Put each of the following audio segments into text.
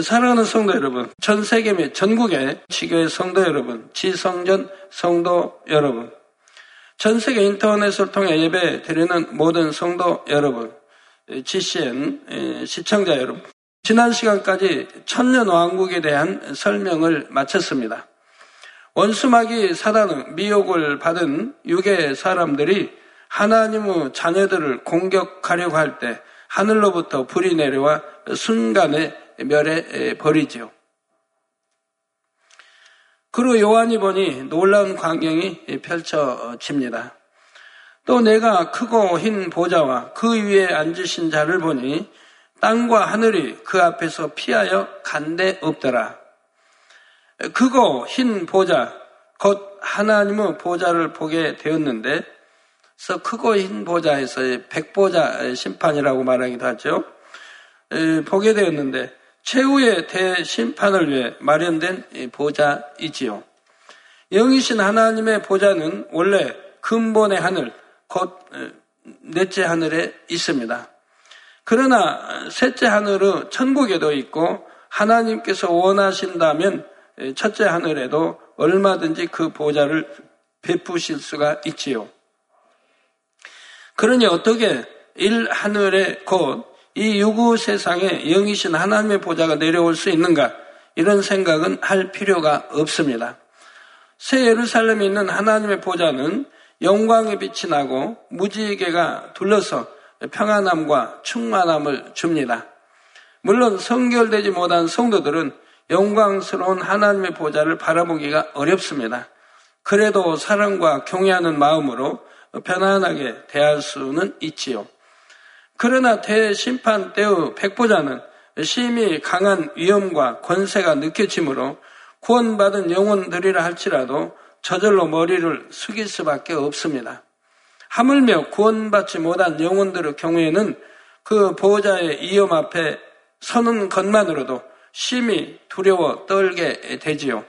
사랑하는 성도 여러분, 전 세계 및 전국의 지교의 성도 여러분, 지성전 성도 여러분, 전 세계 인터넷을 통해 예배 드리는 모든 성도 여러분, GCN 시청자 여러분, 지난 시간까지 천년 왕국에 대한 설명을 마쳤습니다. 원수마귀 사단은 미혹을 받은 유괴 사람들이 하나님의 자녀들을 공격하려고 할 때 하늘로부터 불이 내려와 순간에 멸해 버리지요. 그로 요한이 보니 놀라운 광경이 펼쳐집니다. 또 내가 크고 흰 보좌와 그 위에 앉으신 자를 보니 땅과 하늘이 그 앞에서 피하여 간데 없더라. 크고 흰 보좌, 곧 하나님의 보좌를 보게 되었는데, 그래서 크고 흰 보좌에서 백보좌 심판이라고 말하기도 하죠. 보게 되었는데, 최후의 대심판을 위해 마련된 보좌이지요. 영이신 하나님의 보좌는 원래 근본의 하늘, 곧 넷째 하늘에 있습니다. 그러나 셋째 하늘은 천국에도 있고 하나님께서 원하신다면 첫째 하늘에도 얼마든지 그 보좌를 베푸실 수가 있지요. 그러니 어떻게 일 하늘에 곧 이 유구 세상에 영이신 하나님의 보좌가 내려올 수 있는가? 이런 생각은 할 필요가 없습니다. 새 예루살렘에 있는 하나님의 보좌는 영광의 빛이 나고 무지개가 둘러서 평안함과 충만함을 줍니다. 물론 성결되지 못한 성도들은 영광스러운 하나님의 보좌를 바라보기가 어렵습니다. 그래도 사랑과 경외하는 마음으로 편안하게 대할 수는 있지요. 그러나 대심판 때의 백보자는 심히 강한 위험과 권세가 느껴지므로 구원받은 영혼들이라 할지라도 저절로 머리를 숙일 수밖에 없습니다. 하물며 구원받지 못한 영혼들의 경우에는 그 보호자의 위험 앞에 서는 것만으로도 심히 두려워 떨게 되지요.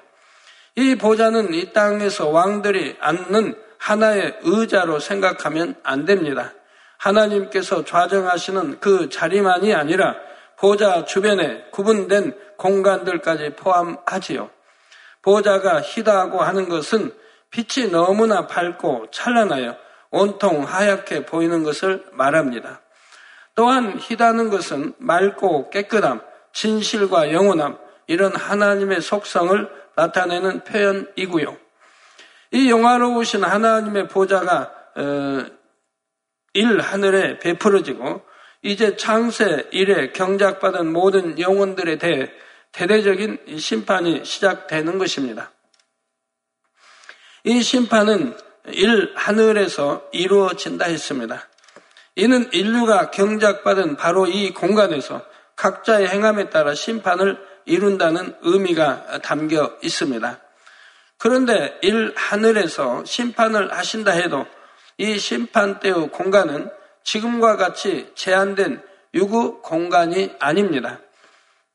이 보좌는 이 땅에서 왕들이 앉는 하나의 의자로 생각하면 안 됩니다. 하나님께서 좌정하시는 그 자리만이 아니라 보좌 주변에 구분된 공간들까지 포함하지요. 보좌가 희다하고 하는 것은 빛이 너무나 밝고 찬란하여 온통 하얗게 보이는 것을 말합니다. 또한 희다는 것은 맑고 깨끗함, 진실과 영원함, 이런 하나님의 속성을 나타내는 표현이고요. 이 영화로우신 하나님의 보좌가 어, 일 하늘에 베풀어지고 이제 창세 일에 경작받은 모든 영혼들에 대해 대대적인 심판이 시작되는 것입니다. 이 심판은 일 하늘에서 이루어진다 했습니다. 이는 인류가 경작받은 바로 이 공간에서 각자의 행함에 따라 심판을 이룬다는 의미가 담겨 있습니다. 그런데 일 하늘에서 심판을 하신다 해도 이 심판 때의 공간은 지금과 같이 제한된 유구 공간이 아닙니다.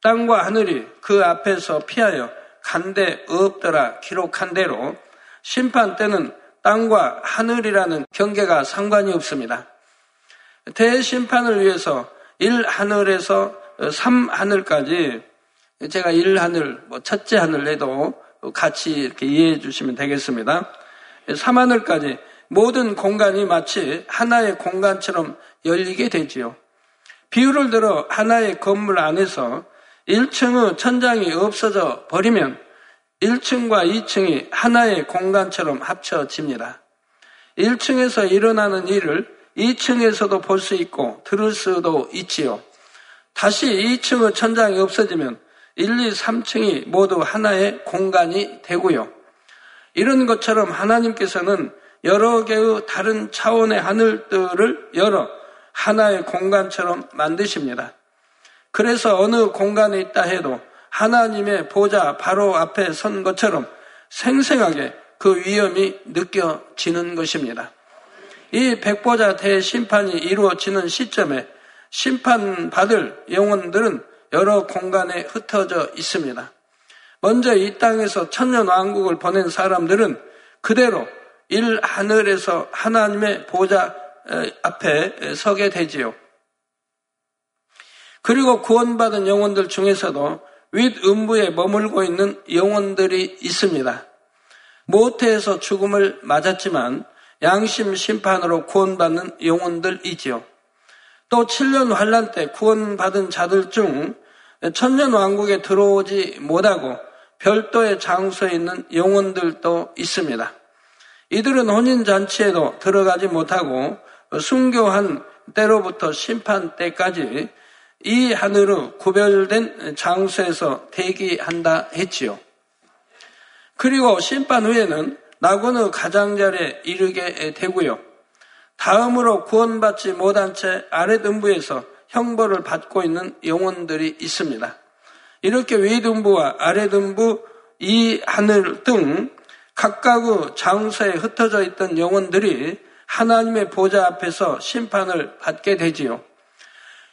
땅과 하늘이 그 앞에서 피하여 간데 없더라 기록한 대로 심판 때는 땅과 하늘이라는 경계가 상관이 없습니다. 대심판을 위해서 일 하늘에서 삼 하늘까지 제가 일 하늘, 뭐 첫째 하늘 내도 같이 이렇게 이해해 주시면 되겠습니다. 삼 하늘까지 모든 공간이 마치 하나의 공간처럼 열리게 되지요. 비유를 들어 하나의 건물 안에서 1층의 천장이 없어져 버리면 1층과 2층이 하나의 공간처럼 합쳐집니다. 1층에서 일어나는 일을 2층에서도 볼 수 있고 들을 수도 있지요. 다시 2층의 천장이 없어지면 1, 2, 3층이 모두 하나의 공간이 되고요. 이런 것처럼 하나님께서는 여러 개의 다른 차원의 하늘들을 열어 하나의 공간처럼 만드십니다. 그래서 어느 공간에 있다 해도 하나님의 보좌 바로 앞에 선 것처럼 생생하게 그 위험이 느껴지는 것입니다. 이 백보자 대심판이 이루어지는 시점에 심판받을 영혼들은 여러 공간에 흩어져 있습니다. 먼저 이 땅에서 천년 왕국을 보낸 사람들은 그대로 일 하늘에서 하나님의 보좌 앞에 서게 되지요. 그리고 구원받은 영혼들 중에서도 윗 음부에 머물고 있는 영혼들이 있습니다. 모태에서 죽음을 맞았지만 양심 심판으로 구원받는 영혼들이지요. 또 7년 환란 때 구원받은 자들 중 천년 왕국에 들어오지 못하고 별도의 장소에 있는 영혼들도 있습니다. 이들은 혼인잔치에도 들어가지 못하고 순교한 때로부터 심판 때까지 이 하늘로 구별된 장소에서 대기한다 했지요. 그리고 심판 후에는 낙원의 가장자리에 이르게 되고요. 다음으로 구원받지 못한 채 아랫음부에서 형벌을 받고 있는 영혼들이 있습니다. 이렇게 위등부와 아랫음부, 이 하늘 등 각각의 장소에 흩어져 있던 영혼들이 하나님의 보좌 앞에서 심판을 받게 되지요.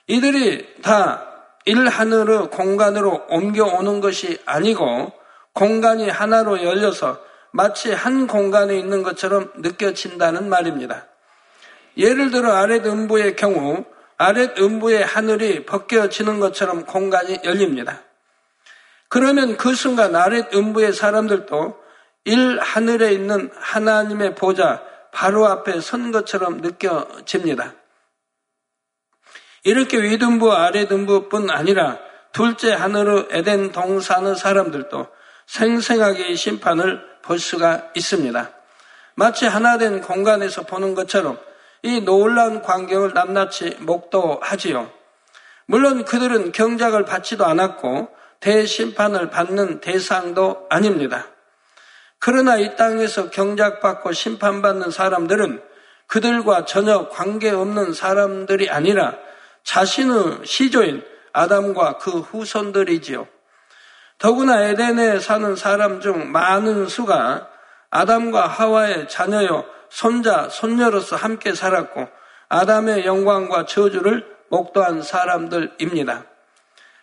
이들이 다 일하늘의 공간으로 옮겨오는 것이 아니고 공간이 하나로 열려서 마치 한 공간에 있는 것처럼 느껴진다는 말입니다. 예를 들어 아랫 음부의 경우 아랫 음부의 하늘이 벗겨지는 것처럼 공간이 열립니다. 그러면 그 순간 아랫 음부의 사람들도 일 하늘에 있는 하나님의 보좌 바로 앞에 선 것처럼 느껴집니다. 이렇게 위등부 아래등부뿐 아니라 둘째 하늘의 에덴 동산의 사람들도 생생하게 심판을 볼 수가 있습니다. 마치 하나 된 공간에서 보는 것처럼 이 놀라운 광경을 낱낱이 목도하지요. 물론 그들은 경작을 받지도 않았고 대심판을 받는 대상도 아닙니다. 그러나 이 땅에서 경작받고 심판받는 사람들은 그들과 전혀 관계없는 사람들이 아니라 자신의 시조인 아담과 그 후손들이지요. 더구나 에덴에 사는 사람 중 많은 수가 아담과 하와의 자녀요, 손자, 손녀로서 함께 살았고 아담의 영광과 저주를 목도한 사람들입니다.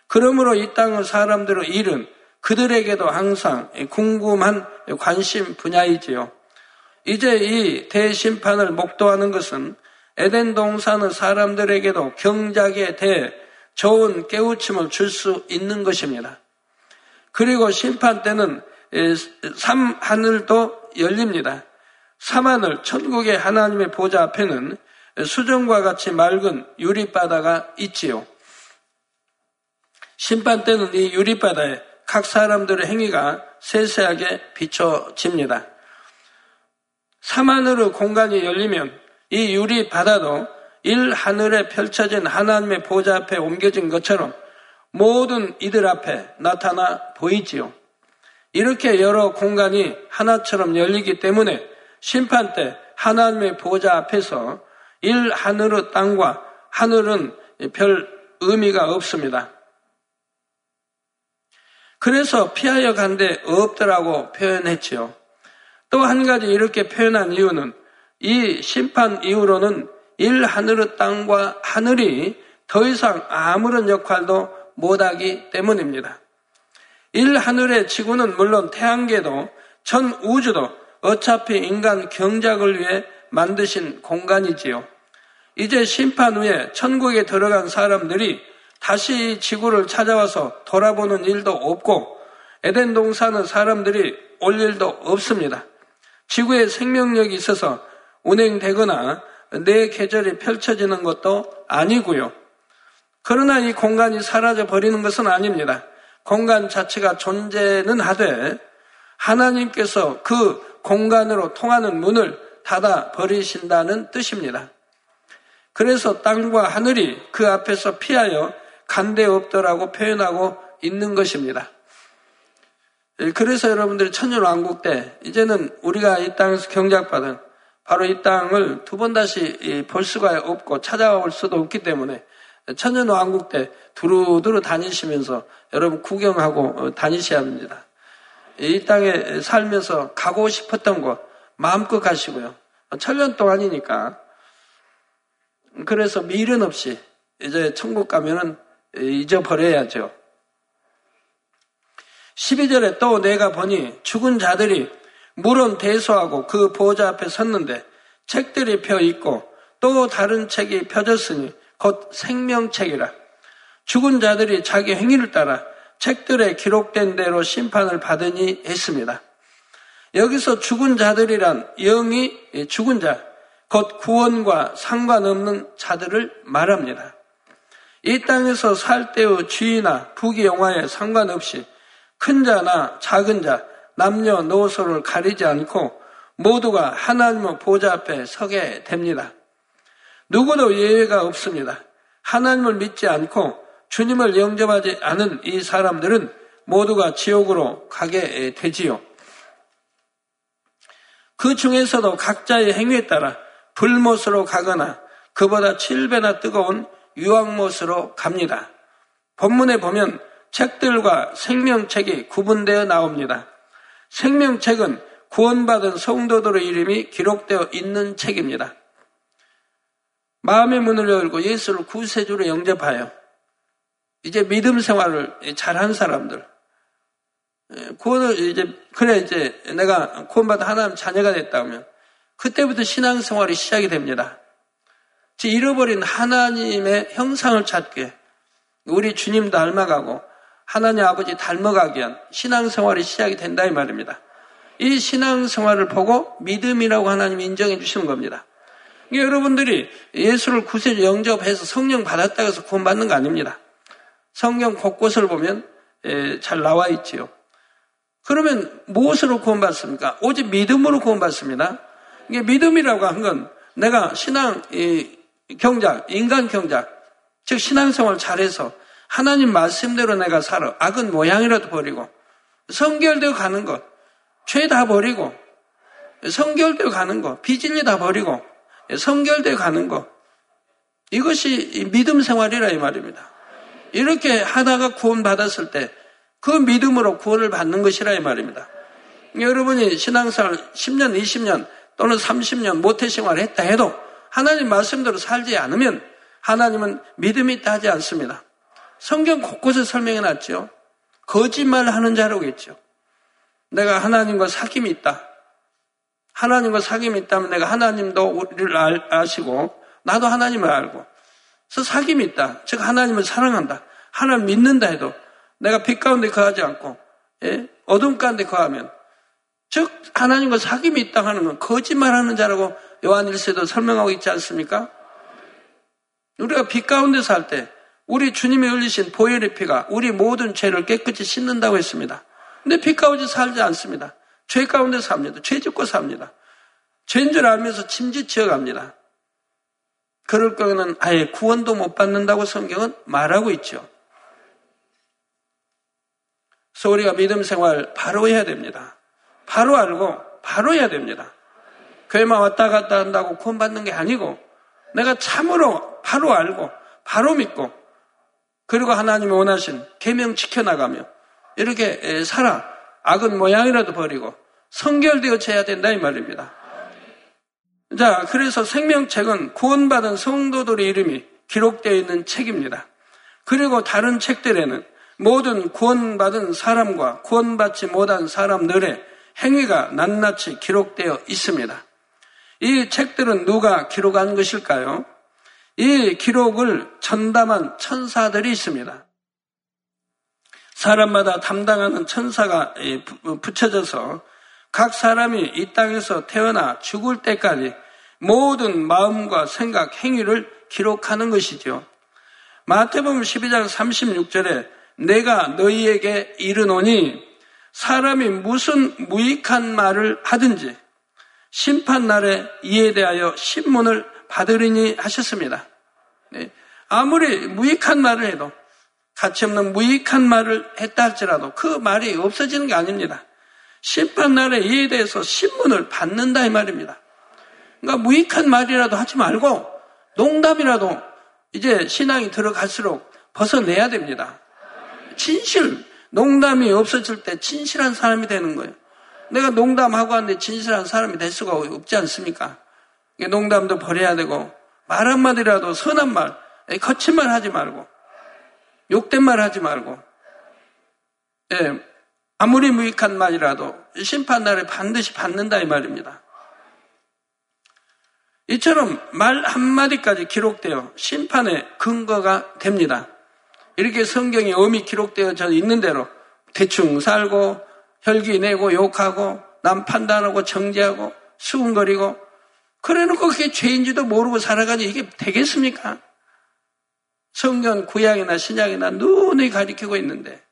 그러므로 이 땅의 사람들의 일은 그들에게도 항상 궁금한 관심 분야이지요. 이제 이 대심판을 목도하는 것은 에덴 동산의 사람들에게도 경작에 대해 좋은 깨우침을 줄 수 있는 것입니다. 그리고 심판 때는 삼 하늘도 열립니다. 삼하늘 천국의 하나님의 보좌 앞에는 수정과 같이 맑은 유리바다가 있지요. 심판 때는 이 유리바다에 각 사람들의 행위가 세세하게 비춰집니다. 삼하늘의 공간이 열리면 이 유리 바다도 일 하늘에 펼쳐진 하나님의 보좌 앞에 옮겨진 것처럼 모든 이들 앞에 나타나 보이지요. 이렇게 여러 공간이 하나처럼 열리기 때문에 심판 때 하나님의 보좌 앞에서 일 하늘의 땅과 하늘은 별 의미가 없습니다. 그래서 피하여 간데 없더라고 표현했지요. 또 한 가지 이렇게 표현한 이유는 이 심판 이후로는 일 하늘의 땅과 하늘이 더 이상 아무런 역할도 못하기 때문입니다. 일 하늘의 지구는 물론 태양계도 전 우주도 어차피 인간 경작을 위해 만드신 공간이지요. 이제 심판 후에 천국에 들어간 사람들이 다시 지구를 찾아와서 돌아보는 일도 없고 에덴 동산의 사람들이 올 일도 없습니다. 지구에 생명력이 있어서 운행되거나 내 계절이 펼쳐지는 것도 아니고요. 그러나 이 공간이 사라져 버리는 것은 아닙니다. 공간 자체가 존재는 하되 하나님께서 그 공간으로 통하는 문을 닫아 버리신다는 뜻입니다. 그래서 땅과 하늘이 그 앞에서 피하여 간대 없더라고 표현하고 있는 것입니다. 그래서 여러분들이 천년왕국 때 이제는 우리가 이 땅에서 경작받은 바로 이 땅을 두 번 다시 볼 수가 없고 찾아올 수도 없기 때문에 천년왕국 때 두루두루 다니시면서 여러분 구경하고 어, 다니셔야 합니다. 이 땅에 살면서 가고 싶었던 곳 마음껏 가시고요. 천년 동안이니까 그래서 미련 없이 이제 천국 가면은 잊어버려야죠. 12절에 또 내가 보니 죽은 자들이 물은 대소하고 그 보좌 앞에 섰는데 책들이 펴 있고 또 다른 책이 펴졌으니 곧 생명책이라. 죽은 자들이 자기 행위를 따라 책들에 기록된 대로 심판을 받으니 했습니다. 여기서 죽은 자들이란 영이 죽은 자, 곧 구원과 상관없는 자들을 말합니다. 이 땅에서 살 때의 주의나 부귀 영화에 상관없이 큰 자나 작은 자, 남녀 노소를 가리지 않고 모두가 하나님의 보좌 앞에 서게 됩니다. 누구도 예외가 없습니다. 하나님을 믿지 않고 주님을 영접하지 않은 이 사람들은 모두가 지옥으로 가게 되지요. 그 중에서도 각자의 행위에 따라 불못으로 가거나 그보다 7배나 뜨거운 유황못으로 갑니다. 본문에 보면 책들과 생명책이 구분되어 나옵니다. 생명책은 구원받은 성도들의 이름이 기록되어 있는 책입니다. 마음의 문을 열고 예수를 구세주로 영접하여 이제 믿음 생활을 잘한 사람들 구원을 이제 그래 이제 내가 구원받은 하나님 자녀가 됐다면 그때부터 신앙 생활이 시작이 됩니다. 잃어버린 하나님의 형상을 찾게 우리 주님 닮아가고 하나님 아버지 닮아가기 위한 신앙생활이 시작이 된다 이 말입니다. 이 신앙생활을 보고 믿음이라고 하나님이 인정해 주시는 겁니다. 여러분들이 예수를 구세주 영접해서 성령 받았다고 해서 구원받는 거 아닙니다. 성경 곳곳을 보면 예, 잘 나와 있지요. 그러면 무엇으로 구원받습니까? 오직 믿음으로 구원받습니다. 이게 믿음이라고 한 건 내가 신앙 경작, 인간 경작, 즉 신앙생활 잘해서 하나님 말씀대로 내가 살아 악은 모양이라도 버리고 성결되어 가는 것, 죄 다 버리고 성결되어 가는 것, 비진리 다 버리고 성결되어 가는 것 이것이 믿음 생활이라 이 말입니다. 이렇게 하다가 구원 받았을 때 그 믿음으로 구원을 받는 것이라 이 말입니다. 여러분이 신앙생활 10년, 20년 또는 30년 모태생활을 했다 해도 하나님 말씀대로 살지 않으면 하나님은 믿음이 있다 하지 않습니다. 성경 곳곳에 설명해 놨죠. 거짓말 하는 했죠. 내가 하나님과 사귐이 있다. 하나님과 사귐이 있다면 내가 하나님도 우리를 아시고 나도 하나님을 알고 그래서 사귐이 있다. 즉 하나님을 사랑한다. 하나님 믿는다 해도 내가 빛 가운데 거하지 않고 예? 어둠 가운데 거하면 즉 하나님과 사귐이 있다 하는 건 거짓말하는 자라고 요한일서도 설명하고 있지 않습니까? 우리가 빛 가운데 살 때 우리 주님이 흘리신 보혈의 피가 우리 모든 죄를 깨끗이 씻는다고 했습니다. 근데 빛 가운데 살지 않습니다. 죄 가운데 삽니다. 죄 짓고 삽니다. 죄인 줄 알면서 침지치어 갑니다. 그럴 거는 아예 구원도 못 받는다고 성경은 말하고 있죠. 그래서 우리가 믿음 생활 바로 해야 됩니다. 바로 알고 바로 해야 됩니다. 교회만 왔다 갔다 한다고 구원받는 게 아니고 내가 참으로 바로 알고 바로 믿고 그리고 하나님이 원하신 계명 지켜나가며 이렇게 살아 악은 모양이라도 버리고 성결되어져야 된다 이 말입니다. 자, 그래서 생명책은 구원받은 성도들의 이름이 기록되어 있는 책입니다. 그리고 다른 책들에는 모든 구원받은 사람과 구원받지 못한 사람들의 행위가 낱낱이 기록되어 있습니다. 이 책들은 누가 기록한 것일까요? 이 기록을 전담한 천사들이 있습니다. 사람마다 담당하는 천사가 붙여져서 각 사람이 이 땅에서 태어나 죽을 때까지 모든 마음과 생각, 행위를 기록하는 것이죠. 마태복음 12장 36절에 내가 너희에게 이르노니 사람이 무슨 무익한 말을 하든지 심판날에 이에 대하여 신문을 받으리니 하셨습니다. 네. 아무리 무익한 말을 해도 가치없는 무익한 말을 했다 할지라도 그 말이 없어지는 게 아닙니다. 심판날에 이에 대해서 신문을 받는다 이 말입니다. 그러니까 무익한 말이라도 하지 말고 농담이라도 이제 신앙이 들어갈수록 벗어내야 됩니다. 진실, 농담이 없어질 때 진실한 사람이 되는 거예요. 내가 농담하고 하는데 진실한 사람이 될 수가 없지 않습니까? 농담도 버려야 되고 말 한마디라도 선한 말, 거친 말 하지 말고 욕된 말 하지 말고 예, 아무리 무익한 말이라도 심판 날에 반드시 받는다 이 말입니다. 이처럼 말 한마디까지 기록되어 심판의 근거가 됩니다. 이렇게 성경에 엄히 기록되어져 있는 대로 대충 살고 혈기 내고 욕하고 남 판단하고 정죄하고 수군거리고 그래놓고 그게 죄인지도 모르고 살아가니 이게 되겠습니까? 성경 구약이나 신약이나 눈에 가리키고 있는데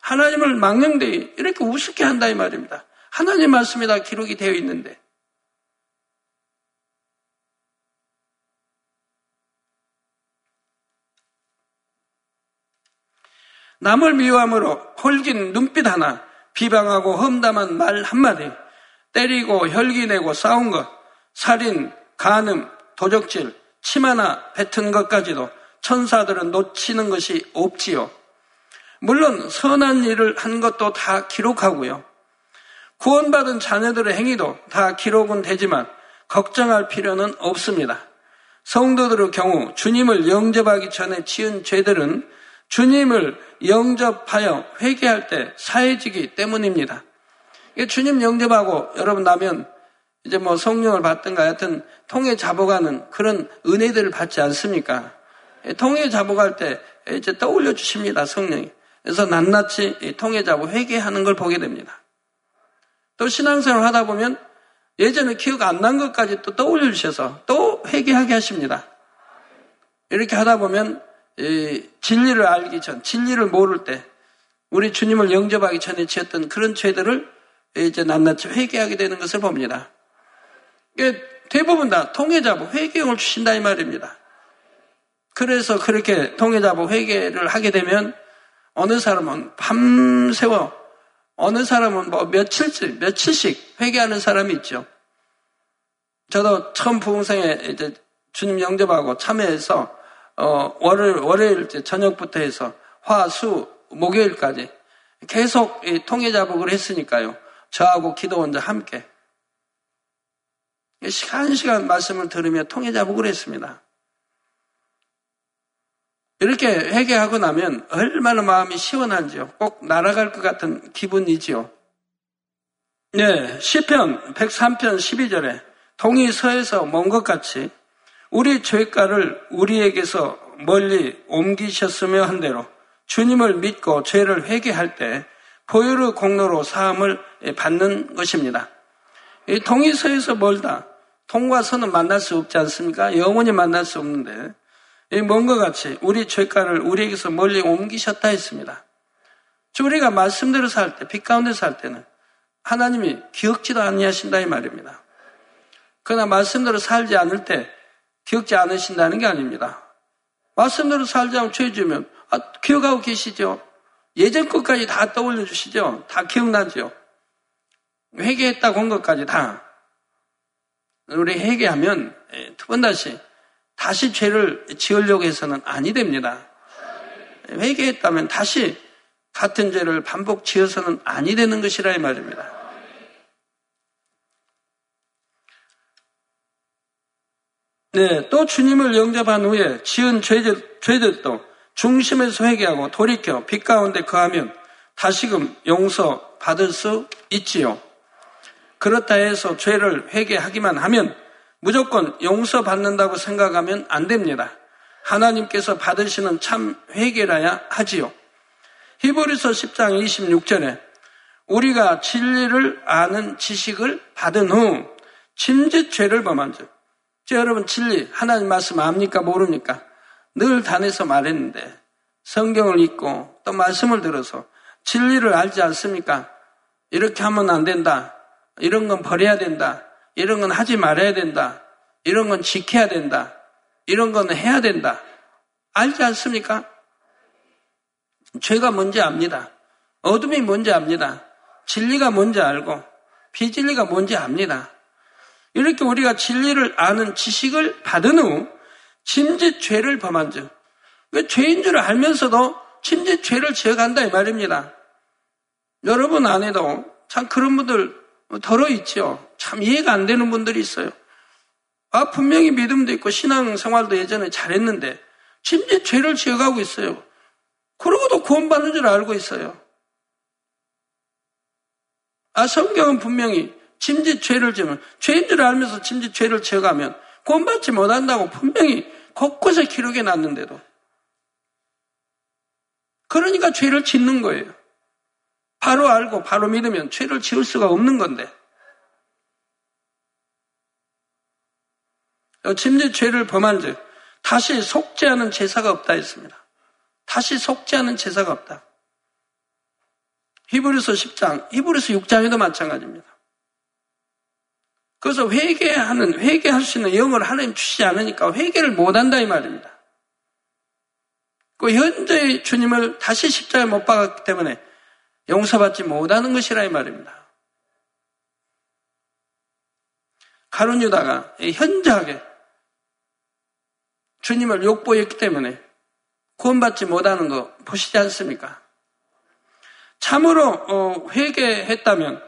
하나님을 망령되이 이렇게 우습게 한다 이 말입니다. 하나님 말씀이 다 기록이 되어 있는데 남을 미워함으로 홀긴 눈빛 하나, 비방하고 험담한 말 한마디, 때리고 혈기내고 싸운 것, 살인, 간음, 도적질, 침 하나 뱉은 것까지도 천사들은 놓치는 것이 없지요. 물론 선한 일을 한 것도 다 기록하고요. 구원받은 자녀들의 행위도 다 기록은 되지만 걱정할 필요는 없습니다. 성도들의 경우 주님을 영접하기 전에 지은 죄들은 주님을 영접하여 회개할 때 사해지기 때문입니다. 주님 영접하고 여러분 나면 이제 뭐 성령을 받든가 하여튼 통에 잡아가는 그런 은혜들을 받지 않습니까? 통에 잡아갈 때 이제 떠올려 주십니다, 성령이. 그래서 낱낱이 통에 잡아 회개하는 걸 보게 됩니다. 또 신앙생활 하다 보면 예전에 기억 안 난 것까지 또 떠올려 주셔서 또 회개하게 하십니다. 이렇게 하다 보면 진리를 알기 전, 진리를 모를 때, 우리 주님을 영접하기 전에 지었던 그런 죄들을 이제 낱낱이 회개하게 되는 것을 봅니다. 대부분 다 통해자부 회개용을 주신다 이 말입니다. 그래서 그렇게 통해자부 회개를 하게 되면 어느 사람은 밤새워 어느 사람은 뭐 며칠씩 며칠씩 회개하는 사람이 있죠. 저도 처음 부흥생에 이제 주님 영접하고 참여해서 어, 월요일, 월요일 저녁부터 해서 화, 수, 목요일까지 계속 통해 자복을 했으니까요. 저하고 기도원자 함께. 시간 시간 말씀을 들으며 통해 자복을 했습니다. 이렇게 회개하고 나면 얼마나 마음이 시원한지요. 꼭 날아갈 것 같은 기분이지요. 네, 시편 103편 12절에 동이 서에서 먼 것 같이 우리 죄가를 우리에게서 멀리 옮기셨으며 한 대로 주님을 믿고 죄를 회개할 때 보혈의 공로로 사함을 받는 것입니다. 이 동의서에서 멀다. 통과 서는 만날 수 없지 않습니까? 영원히 만날 수 없는데 먼것 같이 우리 죄가를 우리에게서 멀리 옮기셨다 했습니다. 우리가 말씀대로 살 때, 빛 가운데 살 때는 하나님이 기억지도 아니하신다 이 말입니다. 그러나 말씀대로 살지 않을 때 기억지 않으신다는 게 아닙니다. 말씀대로 살지 않고 죄 지으면 아, 기억하고 계시죠? 예전 것까지 다 떠올려 주시죠? 다 기억나죠? 회개했다고 한 것까지 다. 우리 회개하면 예, 두번 다시 다시 죄를 지으려고 해서는 아니 됩니다. 회개했다면 다시 같은 죄를 반복 지어서는 아니 되는 것이라 이 말입니다. 네, 또 주님을 영접한 후에 지은 죄들, 죄들도 중심에서 회개하고 돌이켜 빛 가운데 거하면 다시금 용서 받을 수 있지요. 그렇다 해서 죄를 회개하기만 하면 무조건 용서 받는다고 생각하면 안 됩니다. 하나님께서 받으시는 참 회개라야 하지요. 히브리서 10장 26절에 우리가 진리를 아는 지식을 받은 후 침짓 죄를 범한 즉 자, 여러분 진리 하나님 말씀 압니까 모릅니까? 늘 단에서 말했는데 성경을 읽고 또 말씀을 들어서 진리를 알지 않습니까? 이렇게 하면 안 된다. 이런 건 버려야 된다. 이런 건 하지 말아야 된다. 이런 건 지켜야 된다. 이런 건 해야 된다. 알지 않습니까? 죄가 뭔지 압니다. 어둠이 뭔지 압니다. 진리가 뭔지 알고 비진리가 뭔지 압니다. 이렇게 우리가 진리를 아는 지식을 받은 후 침짓 죄를 범한 즉, 왜 죄인 줄 알면서도 침짓 죄를 지어간다 이 말입니다. 여러분 안에도 참 그런 분들 덜어 있죠. 참 이해가 안 되는 분들이 있어요. 아 분명히 믿음도 있고 신앙 생활도 예전에 잘했는데 침짓 죄를 지어가고 있어요. 그러고도 구원받는 줄 알고 있어요. 아 성경은 분명히 침짓 죄를 지면 죄인 줄 알면서 침짓 죄를 지어가면 구원받지 못한다고 분명히 곳곳에 기록해 놨는데도 그러니까 죄를 짓는 거예요. 바로 알고 바로 믿으면 죄를 지을 수가 없는 건데. 침례 죄를 범한 즉 다시 않은 제사가 없다 했습니다. 다시 않은 제사가 없다. 히브리서 10장, 히브리서 6장에도 마찬가지입니다. 그래서 회개하는, 회개할 수 있는 영을 하나님 주시지 않으니까 회개를 못한다 이 말입니다. 그 현재 주님을 다시 십자가에 못 박았기 때문에 용서받지 못하는 것이라 이 말입니다. 가론 유다가 현저하게 주님을 욕보였기 때문에 구원받지 못하는 거 보시지 않습니까? 참으로 어, 회개했다면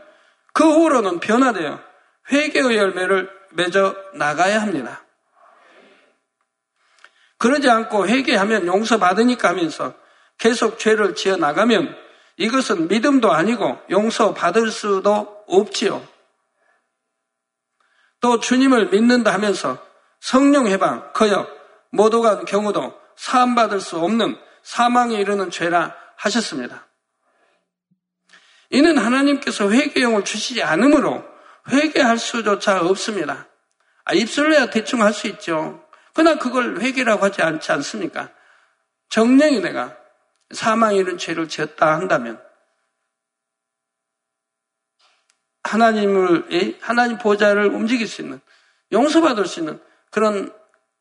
그 후로는 변화되어 회개의 열매를 맺어 나가야 합니다. 그러지 않고 회개하면 용서받으니까 하면서 계속 죄를 지어 나가면 이것은 믿음도 아니고 용서받을 수도 없지요. 또 주님을 믿는다 하면서 성령 해방, 거역, 모독한 경우도 사함받을 수 없는 사망에 이르는 죄라 하셨습니다. 이는 하나님께서 회개용을 주시지 않으므로 회개할 수조차 없습니다. 아, 입술로야 대충 할 수 있죠. 그러나 그걸 회개라고 하지 않지 않습니까? 정령이 내가 사망에 이른 죄를 지었다 한다면 하나님을 하나님 보좌를 움직일 수 있는 용서받을 수 있는 그런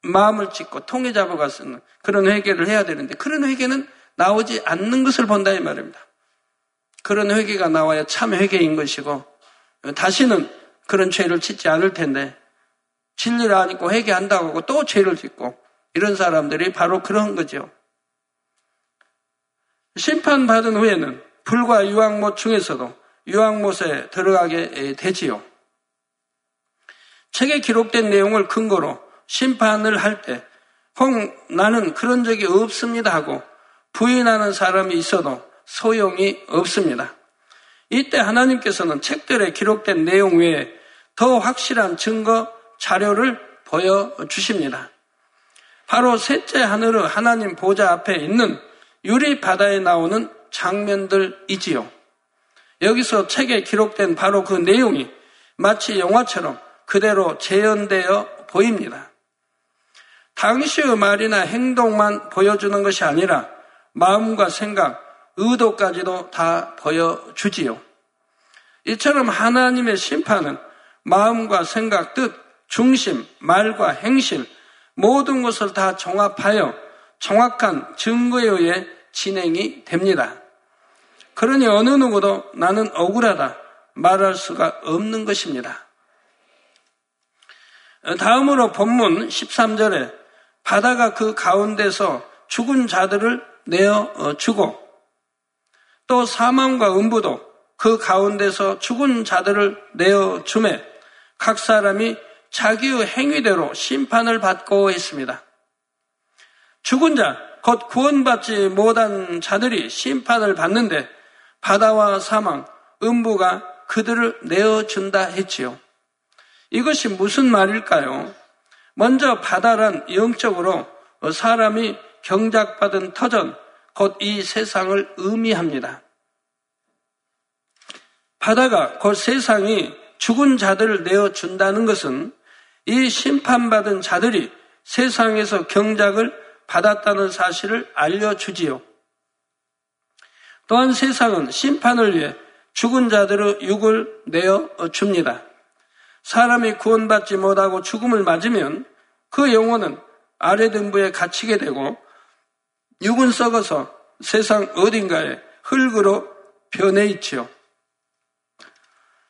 마음을 찢고 통해 잡아가 쓰는 그런 회개를 해야 되는데 그런 회개는 나오지 않는 것을 본다 이 말입니다. 그런 회개가 나와야 참 회개인 것이고 다시는 그런 죄를 짓지 않을 텐데 진리를 아니고 회개한다고 하고 또 죄를 짓고 이런 사람들이 바로 그런 거죠. 심판받은 후에는 불과 유황못 중에서도 유황못에 들어가게 되지요. 책에 기록된 내용을 근거로 심판을 할 때, 혹 나는 그런 적이 없습니다 하고 부인하는 사람이 있어도 소용이 없습니다. 이때 하나님께서는 책들에 기록된 내용 외에 더 확실한 증거, 자료를 보여주십니다. 바로 셋째 하늘의 하나님 보좌 앞에 있는 유리 바다에 나오는 장면들이지요. 여기서 책에 기록된 바로 그 내용이 마치 영화처럼 그대로 재현되어 보입니다. 당시의 말이나 행동만 보여주는 것이 아니라 마음과 생각, 의도까지도 다 보여주지요. 이처럼 하나님의 심판은 마음과 생각, 뜻, 중심, 말과 행실, 모든 것을 다 종합하여 정확한 증거에 의해 진행이 됩니다. 그러니 어느 누구도 나는 억울하다 말할 수가 없는 것입니다. 다음으로 본문 13절에 바다가 그 가운데서 죽은 자들을 내어 어, 주고 또 사망과 음부도 그 가운데서 죽은 자들을 내어 주매 각 사람이 자기의 행위대로 심판을 받고 있습니다. 죽은 자, 곧 구원받지 못한 자들이 심판을 받는데 바다와 사망, 음부가 그들을 내어준다 했지요. 이것이 무슨 말일까요? 먼저 바다란 영적으로 사람이 경작받은 터전, 곧 이 세상을 의미합니다. 바다가 곧 세상이 죽은 자들을 내어준다는 것은 이 심판받은 자들이 세상에서 경작을 받았다는 사실을 알려주지요. 또한 세상은 심판을 위해 죽은 자들의 육을 내어 줍니다. 사람이 구원받지 못하고 죽음을 맞으면 그 영혼은 아래 등부에 갇히게 되고 육은 썩어서 세상 어딘가에 흙으로 변해 있지요.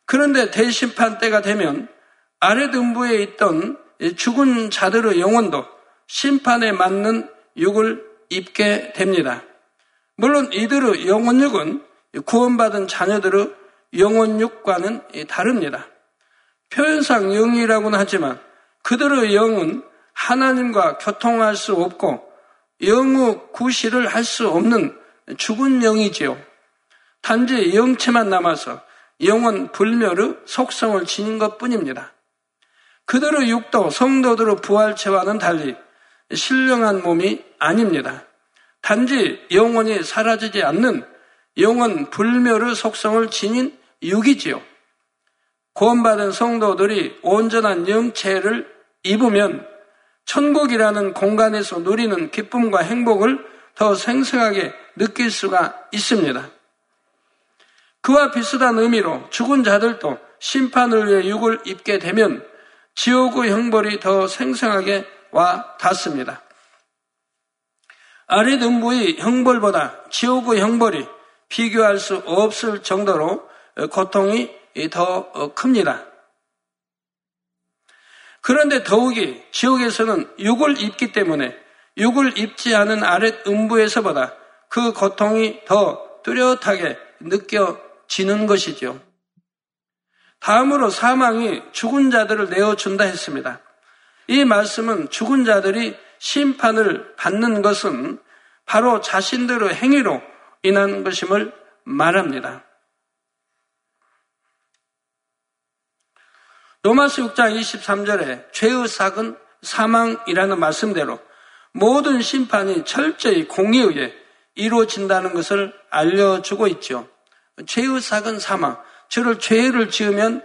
그런데 대심판 때가 되면 아래 등부에 있던 죽은 자들의 영혼도 심판에 맞는 육을 입게 됩니다. 물론 이들의 영혼육은 구원받은 자녀들의 영혼육과는 다릅니다. 표현상 영이라고는 하지만 그들의 영은 하나님과 교통할 수 없고 영의 구실을 할 수 없는 죽은 영이지요. 단지 영체만 남아서 영은 불멸의 속성을 지닌 것 뿐입니다. 그들의 육도 성도들의 부활체와는 달리 신령한 몸이 아닙니다. 단지 영원히 사라지지 않는 영원 불멸의 속성을 지닌 육이지요. 구원받은 성도들이 온전한 영체를 입으면 천국이라는 공간에서 누리는 기쁨과 행복을 더 생생하게 느낄 수가 있습니다. 그와 비슷한 의미로 죽은 자들도 심판을 위해 육을 입게 되면 지옥의 형벌이 더 생생하게 와 닿습니다. 아래 등부의 형벌보다 지옥의 형벌이 비교할 수 없을 정도로 고통이 더 큽니다. 그런데 더욱이 지옥에서는 육을 입기 때문에 육을 입지 않은 아랫 음부에서보다 그 고통이 더 뚜렷하게 느껴지는 것이죠. 다음으로 사망이 죽은 자들을 내어준다 했습니다. 이 말씀은 죽은 자들이 심판을 받는 것은 바로 자신들의 행위로 인한 것임을 말합니다. 로마서 6장 23절에 죄의 삭은 사망이라는 말씀대로 모든 심판이 철저히 공의에 의해 이루어진다는 것을 알려주고 있죠. 죄의 삭은 사망. 저를 죄를 지으면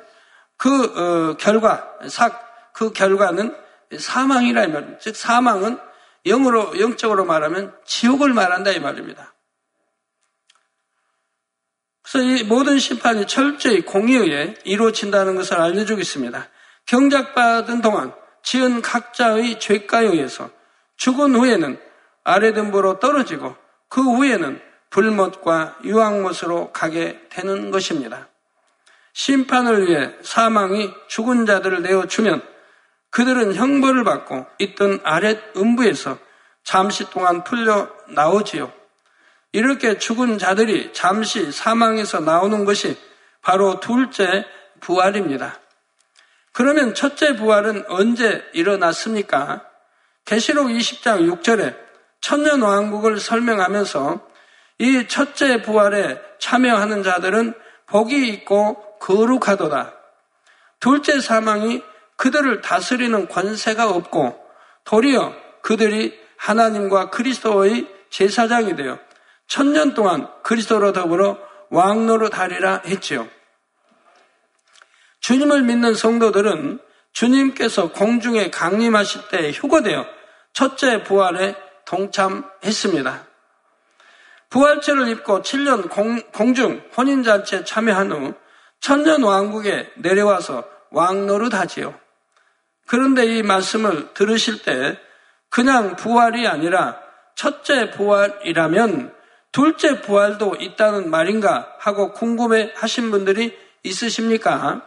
그 어, 결과, 삭, 그 결과는 사망이라 이 말입니다. 즉 사망은 영으로 영적으로 말하면 지옥을 말한다 이 말입니다. 그래서 이 모든 심판이 철저히 공의에 의해 이루어진다는 것을 알려주고 있습니다. 경작받은 동안 지은 각자의 죄가에 의해서 죽은 후에는 아래등부로 떨어지고 그 후에는 불못과 유황못으로 가게 되는 것입니다. 심판을 위해 사망이 죽은 자들을 내어주면 그들은 형벌을 받고 있던 아랫 음부에서 잠시 동안 풀려 나오지요. 이렇게 죽은 자들이 잠시 사망에서 나오는 것이 바로 둘째 부활입니다. 그러면 첫째 부활은 언제 일어났습니까? 계시록 20장 6절에 천년 왕국을 설명하면서 이 첫째 부활에 참여하는 자들은 복이 있고 거룩하도다. 둘째 사망이 그들을 다스리는 권세가 없고 도리어 그들이 하나님과 그리스도의 제사장이 되어 천년 동안 그리스도로 더불어 왕노로 다리라 했지요. 주님을 믿는 성도들은 주님께서 공중에 강림하실 때 휴거되어 첫째 부활에 동참했습니다. 부활체를 입고 7년 공, 중 혼인잔치에 참여한 후 천년 왕국에 내려와서 왕노릇 하지요. 그런데 이 말씀을 들으실 때 그냥 부활이 아니라 첫째 부활이라면 둘째 부활도 있다는 말인가 하고 궁금해 하신 분들이 있으십니까?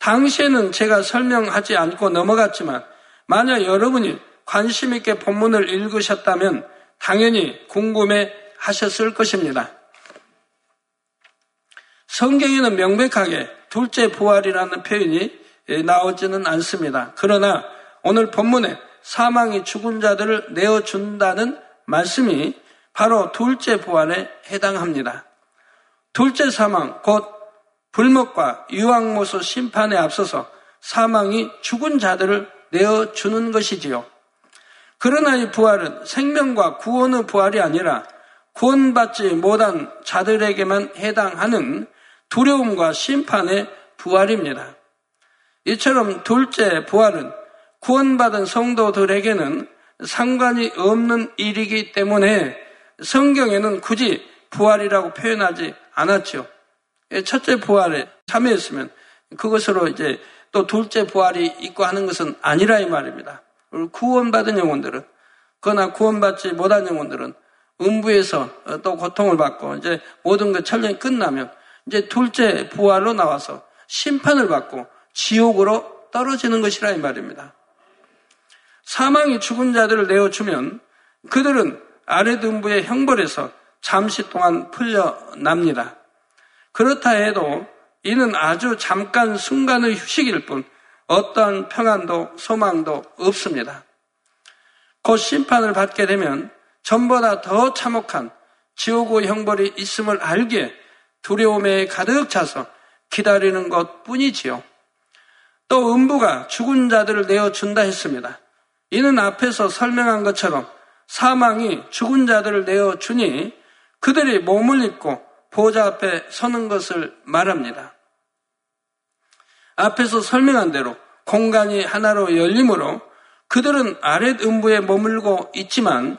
당시에는 제가 설명하지 않고 넘어갔지만 만약 여러분이 관심 있게 본문을 읽으셨다면 당연히 궁금해 하셨을 것입니다. 성경에는 명백하게 둘째 부활이라는 표현이 나오지는 않습니다. 그러나 오늘 본문에 사망이 죽은 자들을 내어준다는 말씀이 바로 둘째 부활에 해당합니다. 둘째 사망, 곧 불목과 유황모소 심판에 앞서서 사망이 죽은 자들을 내어주는 것이지요. 그러나 이 부활은 생명과 구원의 부활이 아니라 구원받지 못한 자들에게만 해당하는 두려움과 심판의 부활입니다. 이처럼 둘째 부활은 구원받은 성도들에게는 상관이 없는 일이기 때문에 성경에는 굳이 부활이라고 표현하지 않았죠. 첫째 부활에 참여했으면 그것으로 이제 또 둘째 부활이 있고 하는 것은 아니라 이 말입니다. 구원받은 영혼들은 그러나 구원받지 못한 영혼들은 음부에서 또 고통을 받고 이제 모든 것 철령이 끝나면 이제 둘째 부활로 나와서 심판을 받고 지옥으로 떨어지는 것이라 이 말입니다. 사망이 죽은 자들을 내어주면 그들은 아래 등부의 형벌에서 잠시 동안 풀려납니다. 그렇다 해도 이는 아주 잠깐 순간의 휴식일 뿐 어떠한 평안도 소망도 없습니다. 곧 심판을 받게 되면 전보다 더 참혹한 지옥의 형벌이 있음을 알기에 두려움에 가득 차서 기다리는 것 뿐이지요. 또 음부가 죽은 자들을 내어준다 했습니다. 이는 앞에서 설명한 것처럼 사망이 죽은 자들을 내어 주니 그들이 몸을 입고 보좌 앞에 서는 것을 말합니다. 앞에서 설명한 대로 공간이 하나로 열리므로 그들은 아랫 음부에 머물고 있지만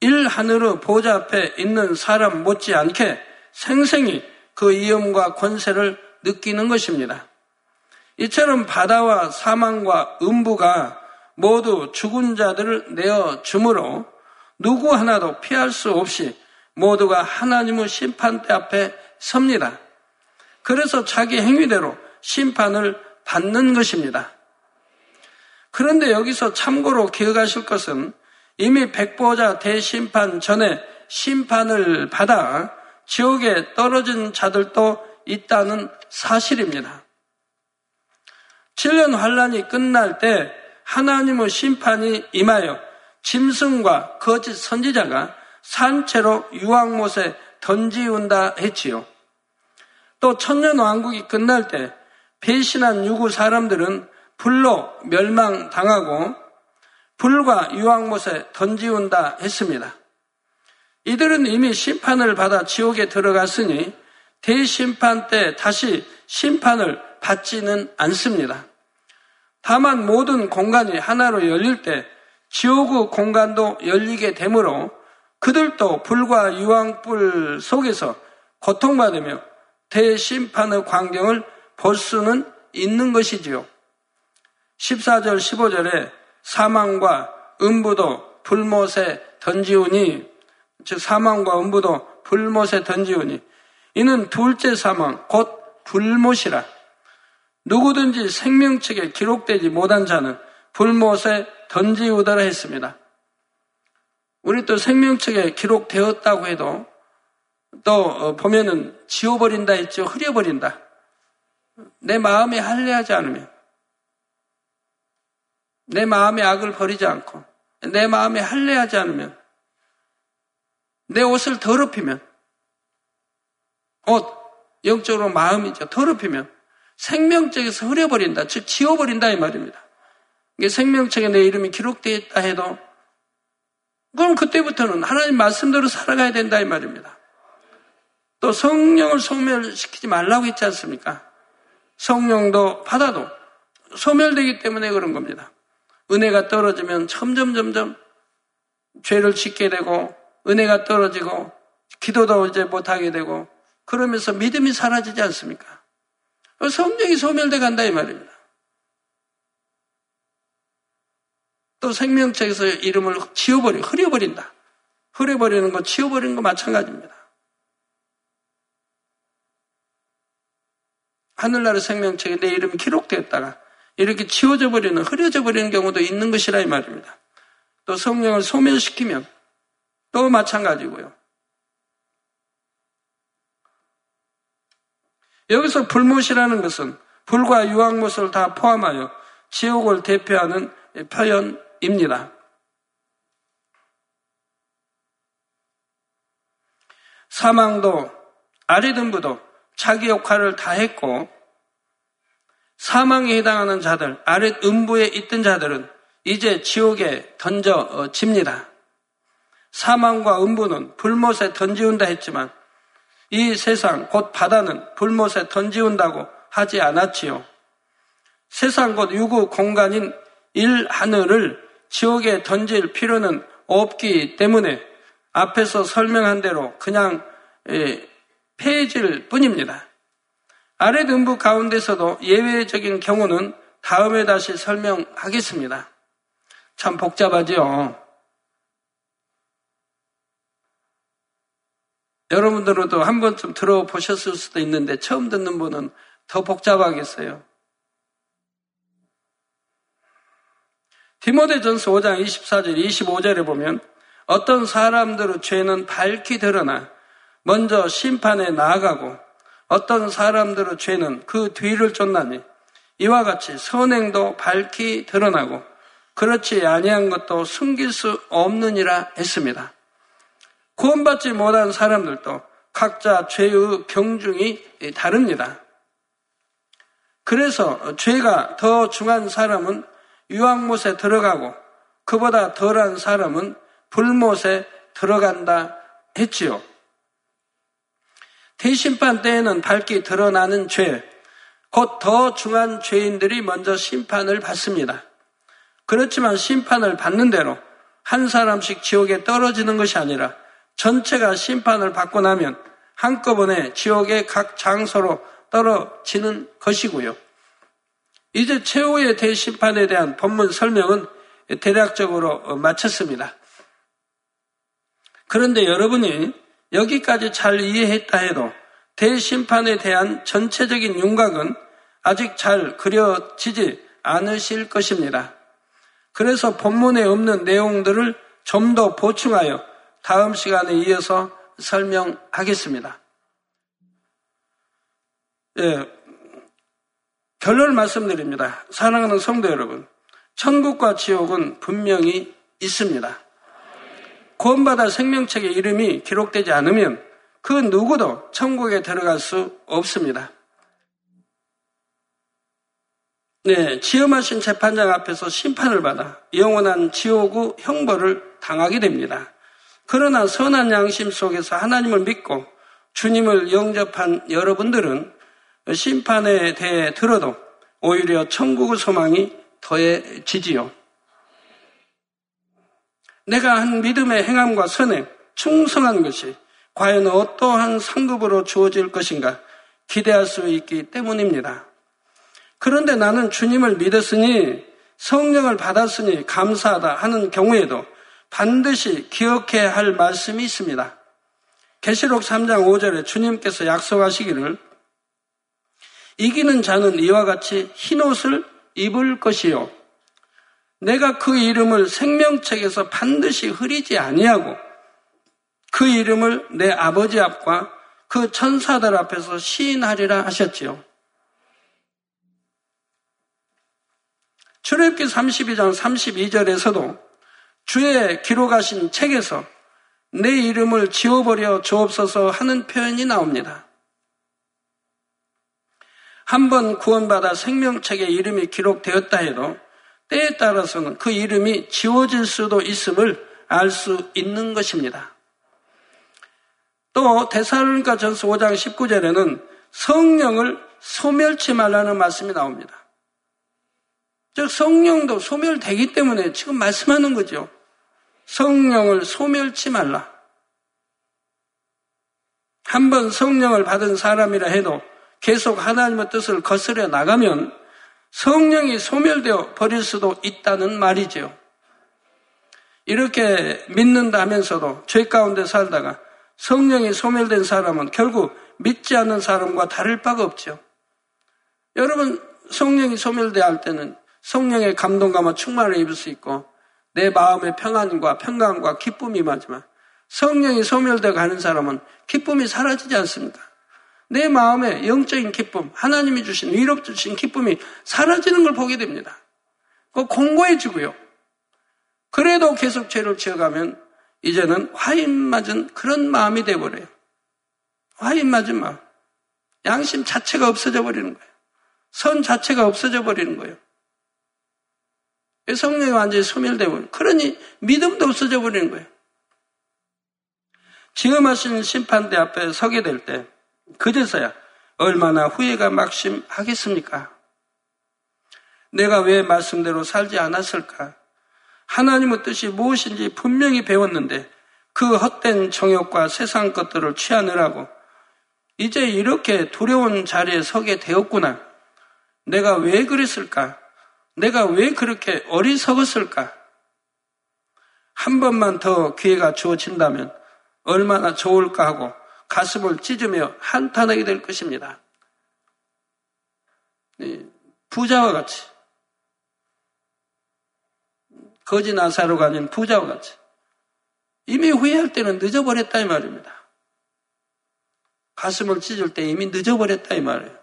일 하늘의 보좌 앞에 있는 사람 못지않게 생생히 그 위엄과 권세를 느끼는 것입니다. 이처럼 바다와 사망과 음부가 모두 죽은 자들을 내어 주므로 누구 하나도 피할 수 없이 모두가 하나님의 심판대 앞에 섭니다. 그래서 자기 행위대로 심판을 받는 것입니다. 그런데 여기서 참고로 기억하실 것은 이미 백보자 대심판 전에 심판을 받아 지옥에 떨어진 자들도 있다는 사실입니다. 7년 환란이 끝날 때 하나님의 심판이 임하여 짐승과 거짓 선지자가 산채로 유황못에 던지운다 했지요. 또 천년 왕국이 끝날 때 배신한 유구 사람들은 불로 멸망당하고 불과 유황못에 던지운다 했습니다. 이들은 이미 심판을 받아 지옥에 들어갔으니 대심판 때 다시 심판을 받지는 않습니다. 다만 모든 공간이 하나로 열릴 때 지옥의 공간도 열리게 되므로 그들도 불과 유황불 속에서 고통받으며 대심판의 광경을 볼 수는 있는 것이지요. 14절, 15절에 사망과 음부도 불못에 던지우니, 즉 사망과 음부도 불못에 던지우니, 이는 둘째 사망, 곧 불못이라. 누구든지 생명책에 기록되지 못한 자는 불못에 던지우더라 했습니다. 우리 또 생명책에 기록되었다고 해도 또 어, 보면은 지워버린다 했죠. 흐려버린다. 내 마음에 할례하지 않으면 내 마음의 악을 버리지 않고 내 마음에 할례하지 않으면 내 옷을 더럽히면 옷 영적으로 마음이죠. 더럽히면 생명책에서 흐려버린다. 즉 지워버린다 이 말입니다. 이게 생명책에 내 이름이 기록되어 있다 해도 그럼 그때부터는 하나님 말씀대로 살아가야 된다 이 말입니다. 또 성령을 소멸시키지 말라고 했지 않습니까? 성령도 받아도 소멸되기 때문에 그런 겁니다. 은혜가 떨어지면 점점 점점 죄를 짓게 되고 은혜가 떨어지고 기도도 이제 못하게 되고 그러면서 믿음이 사라지지 않습니까? 성령이 소멸돼 간다 이 말입니다. 또 생명책에서 이름을 지워버리, 흐려버린다. 흐려버리는 거, 지워버리는 거 마찬가지입니다. 하늘나라 생명책에 내 이름이 기록되었다가 이렇게 지워져 버리는, 흐려져 버리는 경우도 있는 것이라 이 말입니다. 또 성령을 소멸시키면 또 마찬가지고요. 여기서 불못이라는 것은 불과 유황못을 다 포함하여 지옥을 대표하는 표현 입니다. 사망도 아리든부도 자기 역할을 다 했고 사망에 해당하는 자들, 아랫 음부에 있던 자들은 이제 지옥에 던져집니다. 사망과 음부는 불못에 던지운다 했지만 이 세상 곧 바다는 불못에 던지운다고 하지 않았지요. 세상 곧 유구 공간인 일 하늘을 지옥에 던질 필요는 없기 때문에 앞에서 설명한 대로 그냥 폐해질 뿐입니다. 아래 등부 가운데서도 예외적인 경우는 다음에 다시 설명하겠습니다. 참 복잡하죠. 여러분들도 한 번쯤 들어보셨을 수도 있는데 처음 듣는 분은 더 복잡하겠어요. 디모데전서 5장 24절 25절에 보면 어떤 사람들의 죄는 밝히 드러나 먼저 심판에 나아가고 어떤 사람들의 죄는 그 뒤를 쫓나니 이와 같이 선행도 밝히 드러나고 그렇지 아니한 것도 숨길 수 없느니라 했습니다. 구원받지 못한 사람들도 각자 죄의 경중이 다릅니다. 그래서 죄가 더 중한 사람은 유황못에 들어가고 그보다 덜한 사람은 불못에 들어간다 했지요. 대심판 때에는 밝게 드러나는 죄, 곧 더 중한 죄인들이 먼저 심판을 받습니다. 그렇지만 심판을 받는 대로 한 사람씩 지옥에 떨어지는 것이 아니라 전체가 심판을 받고 나면 한꺼번에 지옥의 각 장소로 떨어지는 것이고요. 이제 최후의 대심판에 대한 본문 설명은 대략적으로 마쳤습니다. 그런데 여러분이 여기까지 잘 이해했다 해도 대심판에 대한 전체적인 윤곽은 아직 잘 그려지지 않으실 것입니다. 그래서 본문에 없는 내용들을 좀 더 보충하여 다음 시간에 이어서 설명하겠습니다. 예, 결론을 말씀드립니다. 사랑하는 성도 여러분, 천국과 지옥은 분명히 있습니다. 구원받아 생명책의 이름이 기록되지 않으면 그 누구도 천국에 들어갈 수 없습니다. 네, 지엄하신 재판장 앞에서 심판을 받아 영원한 지옥의 형벌을 당하게 됩니다. 그러나 선한 양심 속에서 하나님을 믿고 주님을 영접한 여러분들은 심판에 대해 들어도 오히려 천국의 소망이 더해지지요. 내가 한 믿음의 행함과 선행, 충성한 것이 과연 어떠한 상급으로 주어질 것인가 기대할 수 있기 때문입니다. 그런데 나는 주님을 믿었으니 성령을 받았으니 감사하다 하는 경우에도 반드시 기억해야 할 말씀이 있습니다. 계시록 3장 5절에 주님께서 약속하시기를 이기는 자는 이와 같이 흰 옷을 입을 것이요. 내가 그 이름을 생명책에서 반드시 흐리지 아니하고 그 이름을 내 아버지 앞과 그 천사들 앞에서 시인하리라 하셨지요. 출애굽기 32장 32절에서도 주의 기록하신 책에서 내 이름을 지워버려 주옵소서 하는 표현이 나옵니다. 한 번 구원받아 생명책에 이름이 기록되었다 해도 때에 따라서는 그 이름이 지워질 수도 있음을 알 수 있는 것입니다. 또 데살로니가 전서 5장 19절에는 성령을 소멸치 말라는 말씀이 나옵니다. 즉 성령도 소멸되기 때문에 지금 말씀하는 거죠. 성령을 소멸치 말라. 한번 성령을 받은 사람이라 해도 계속 하나님의 뜻을 거스려 나가면 성령이 소멸되어 버릴 수도 있다는 말이죠. 이렇게 믿는다 하면서도 죄 가운데 살다가 성령이 소멸된 사람은 결국 믿지 않는 사람과 다를 바가 없죠. 여러분, 성령이 소멸되어 할 때는 성령의 감동감과 충만을 입을 수 있고 내 마음의 평안과 평강과 기쁨이 임하지만 성령이 소멸되어 가는 사람은 기쁨이 사라지지 않습니다. 내 마음의 영적인 기쁨, 하나님이 주신 위로 주신 기쁨이 사라지는 걸 보게 됩니다. 그 공고해지고요. 그래도 계속 죄를 지어가면 이제는 화인 맞은 그런 마음이 돼버려요. 화인 맞은 마음. 양심 자체가 없어져 버리는 거예요. 선 자체가 없어져 버리는 거예요. 성령이 완전히 소멸되고 그러니 믿음도 없어져 버리는 거예요. 지금 하신 심판대 앞에 서게 될 때 그제서야 얼마나 후회가 막심하겠습니까? 내가 왜 말씀대로 살지 않았을까? 하나님의 뜻이 무엇인지 분명히 배웠는데 그 헛된 정욕과 세상 것들을 취하느라고 이제 이렇게 두려운 자리에 서게 되었구나. 내가 왜 그랬을까? 내가 왜 그렇게 어리석었을까? 한 번만 더 기회가 주어진다면 얼마나 좋을까 하고 가슴을 찢으며 한탄하게 될 것입니다. 부자와 같이 거지 나사로가 아닌 부자와 같이 이미 후회할 때는 늦어버렸다 이 말입니다. 가슴을 찢을 때 이미 늦어버렸다 이 말이에요.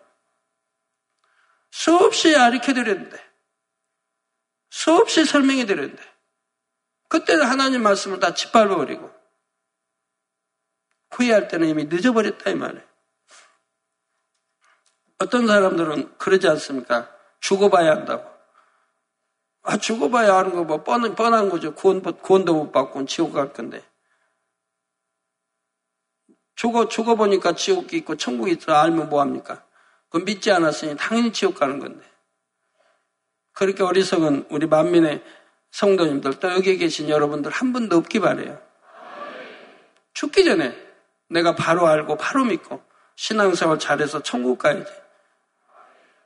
수없이 아리켜 드렸는데 수없이 설명해 드렸는데 그때는 하나님 말씀을 다 짓밟아버리고 후회할 때는 이미 늦어버렸다 이 말이에요. 어떤 사람들은 그러지 않습니까? 죽어봐야 한다고. 아, 죽어봐야 하는 거 뭐, 뻔한, 뻔한 거죠. 구원, 구원도 못 받고 지옥 갈 건데. 죽어, 죽어보니까 지옥이 있고 천국이 있어 알면 뭐합니까? 그건 믿지 않았으니 당연히 지옥 가는 건데. 그렇게 어리석은 우리 만민의 성도님들, 또 여기 계신 여러분들 한 분도 없기 바래요. 죽기 전에 내가 바로 알고 바로 믿고 신앙생활 잘해서 천국 가야지.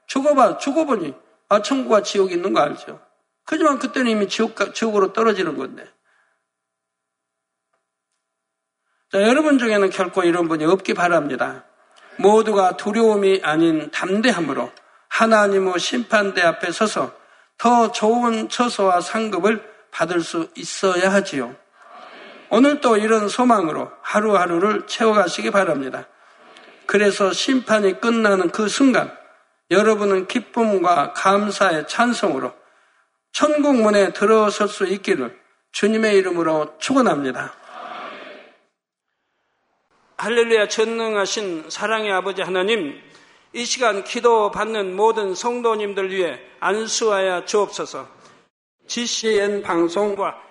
죽어봐, 죽어보니, 아, 천국과 지옥이 있는 거 알죠? 하지만 그때는 이미 지옥, 지옥으로 떨어지는 건데. 자, 여러분 중에는 결코 이런 분이 없기 바랍니다. 모두가 두려움이 아닌 담대함으로 하나님의 심판대 앞에 서서 더 좋은 처소와 상급을 받을 수 있어야 하지요. 오늘도 이런 소망으로 하루하루를 채워가시기 바랍니다. 그래서 심판이 끝나는 그 순간 여러분은 기쁨과 감사의 찬송으로 천국 문에 들어설 수 있기를 주님의 이름으로 축원합니다. 할렐루야 전능하신 사랑의 아버지 하나님 이 시간 기도 받는 모든 성도님들 위해 안수하여 주옵소서 GCN 방송과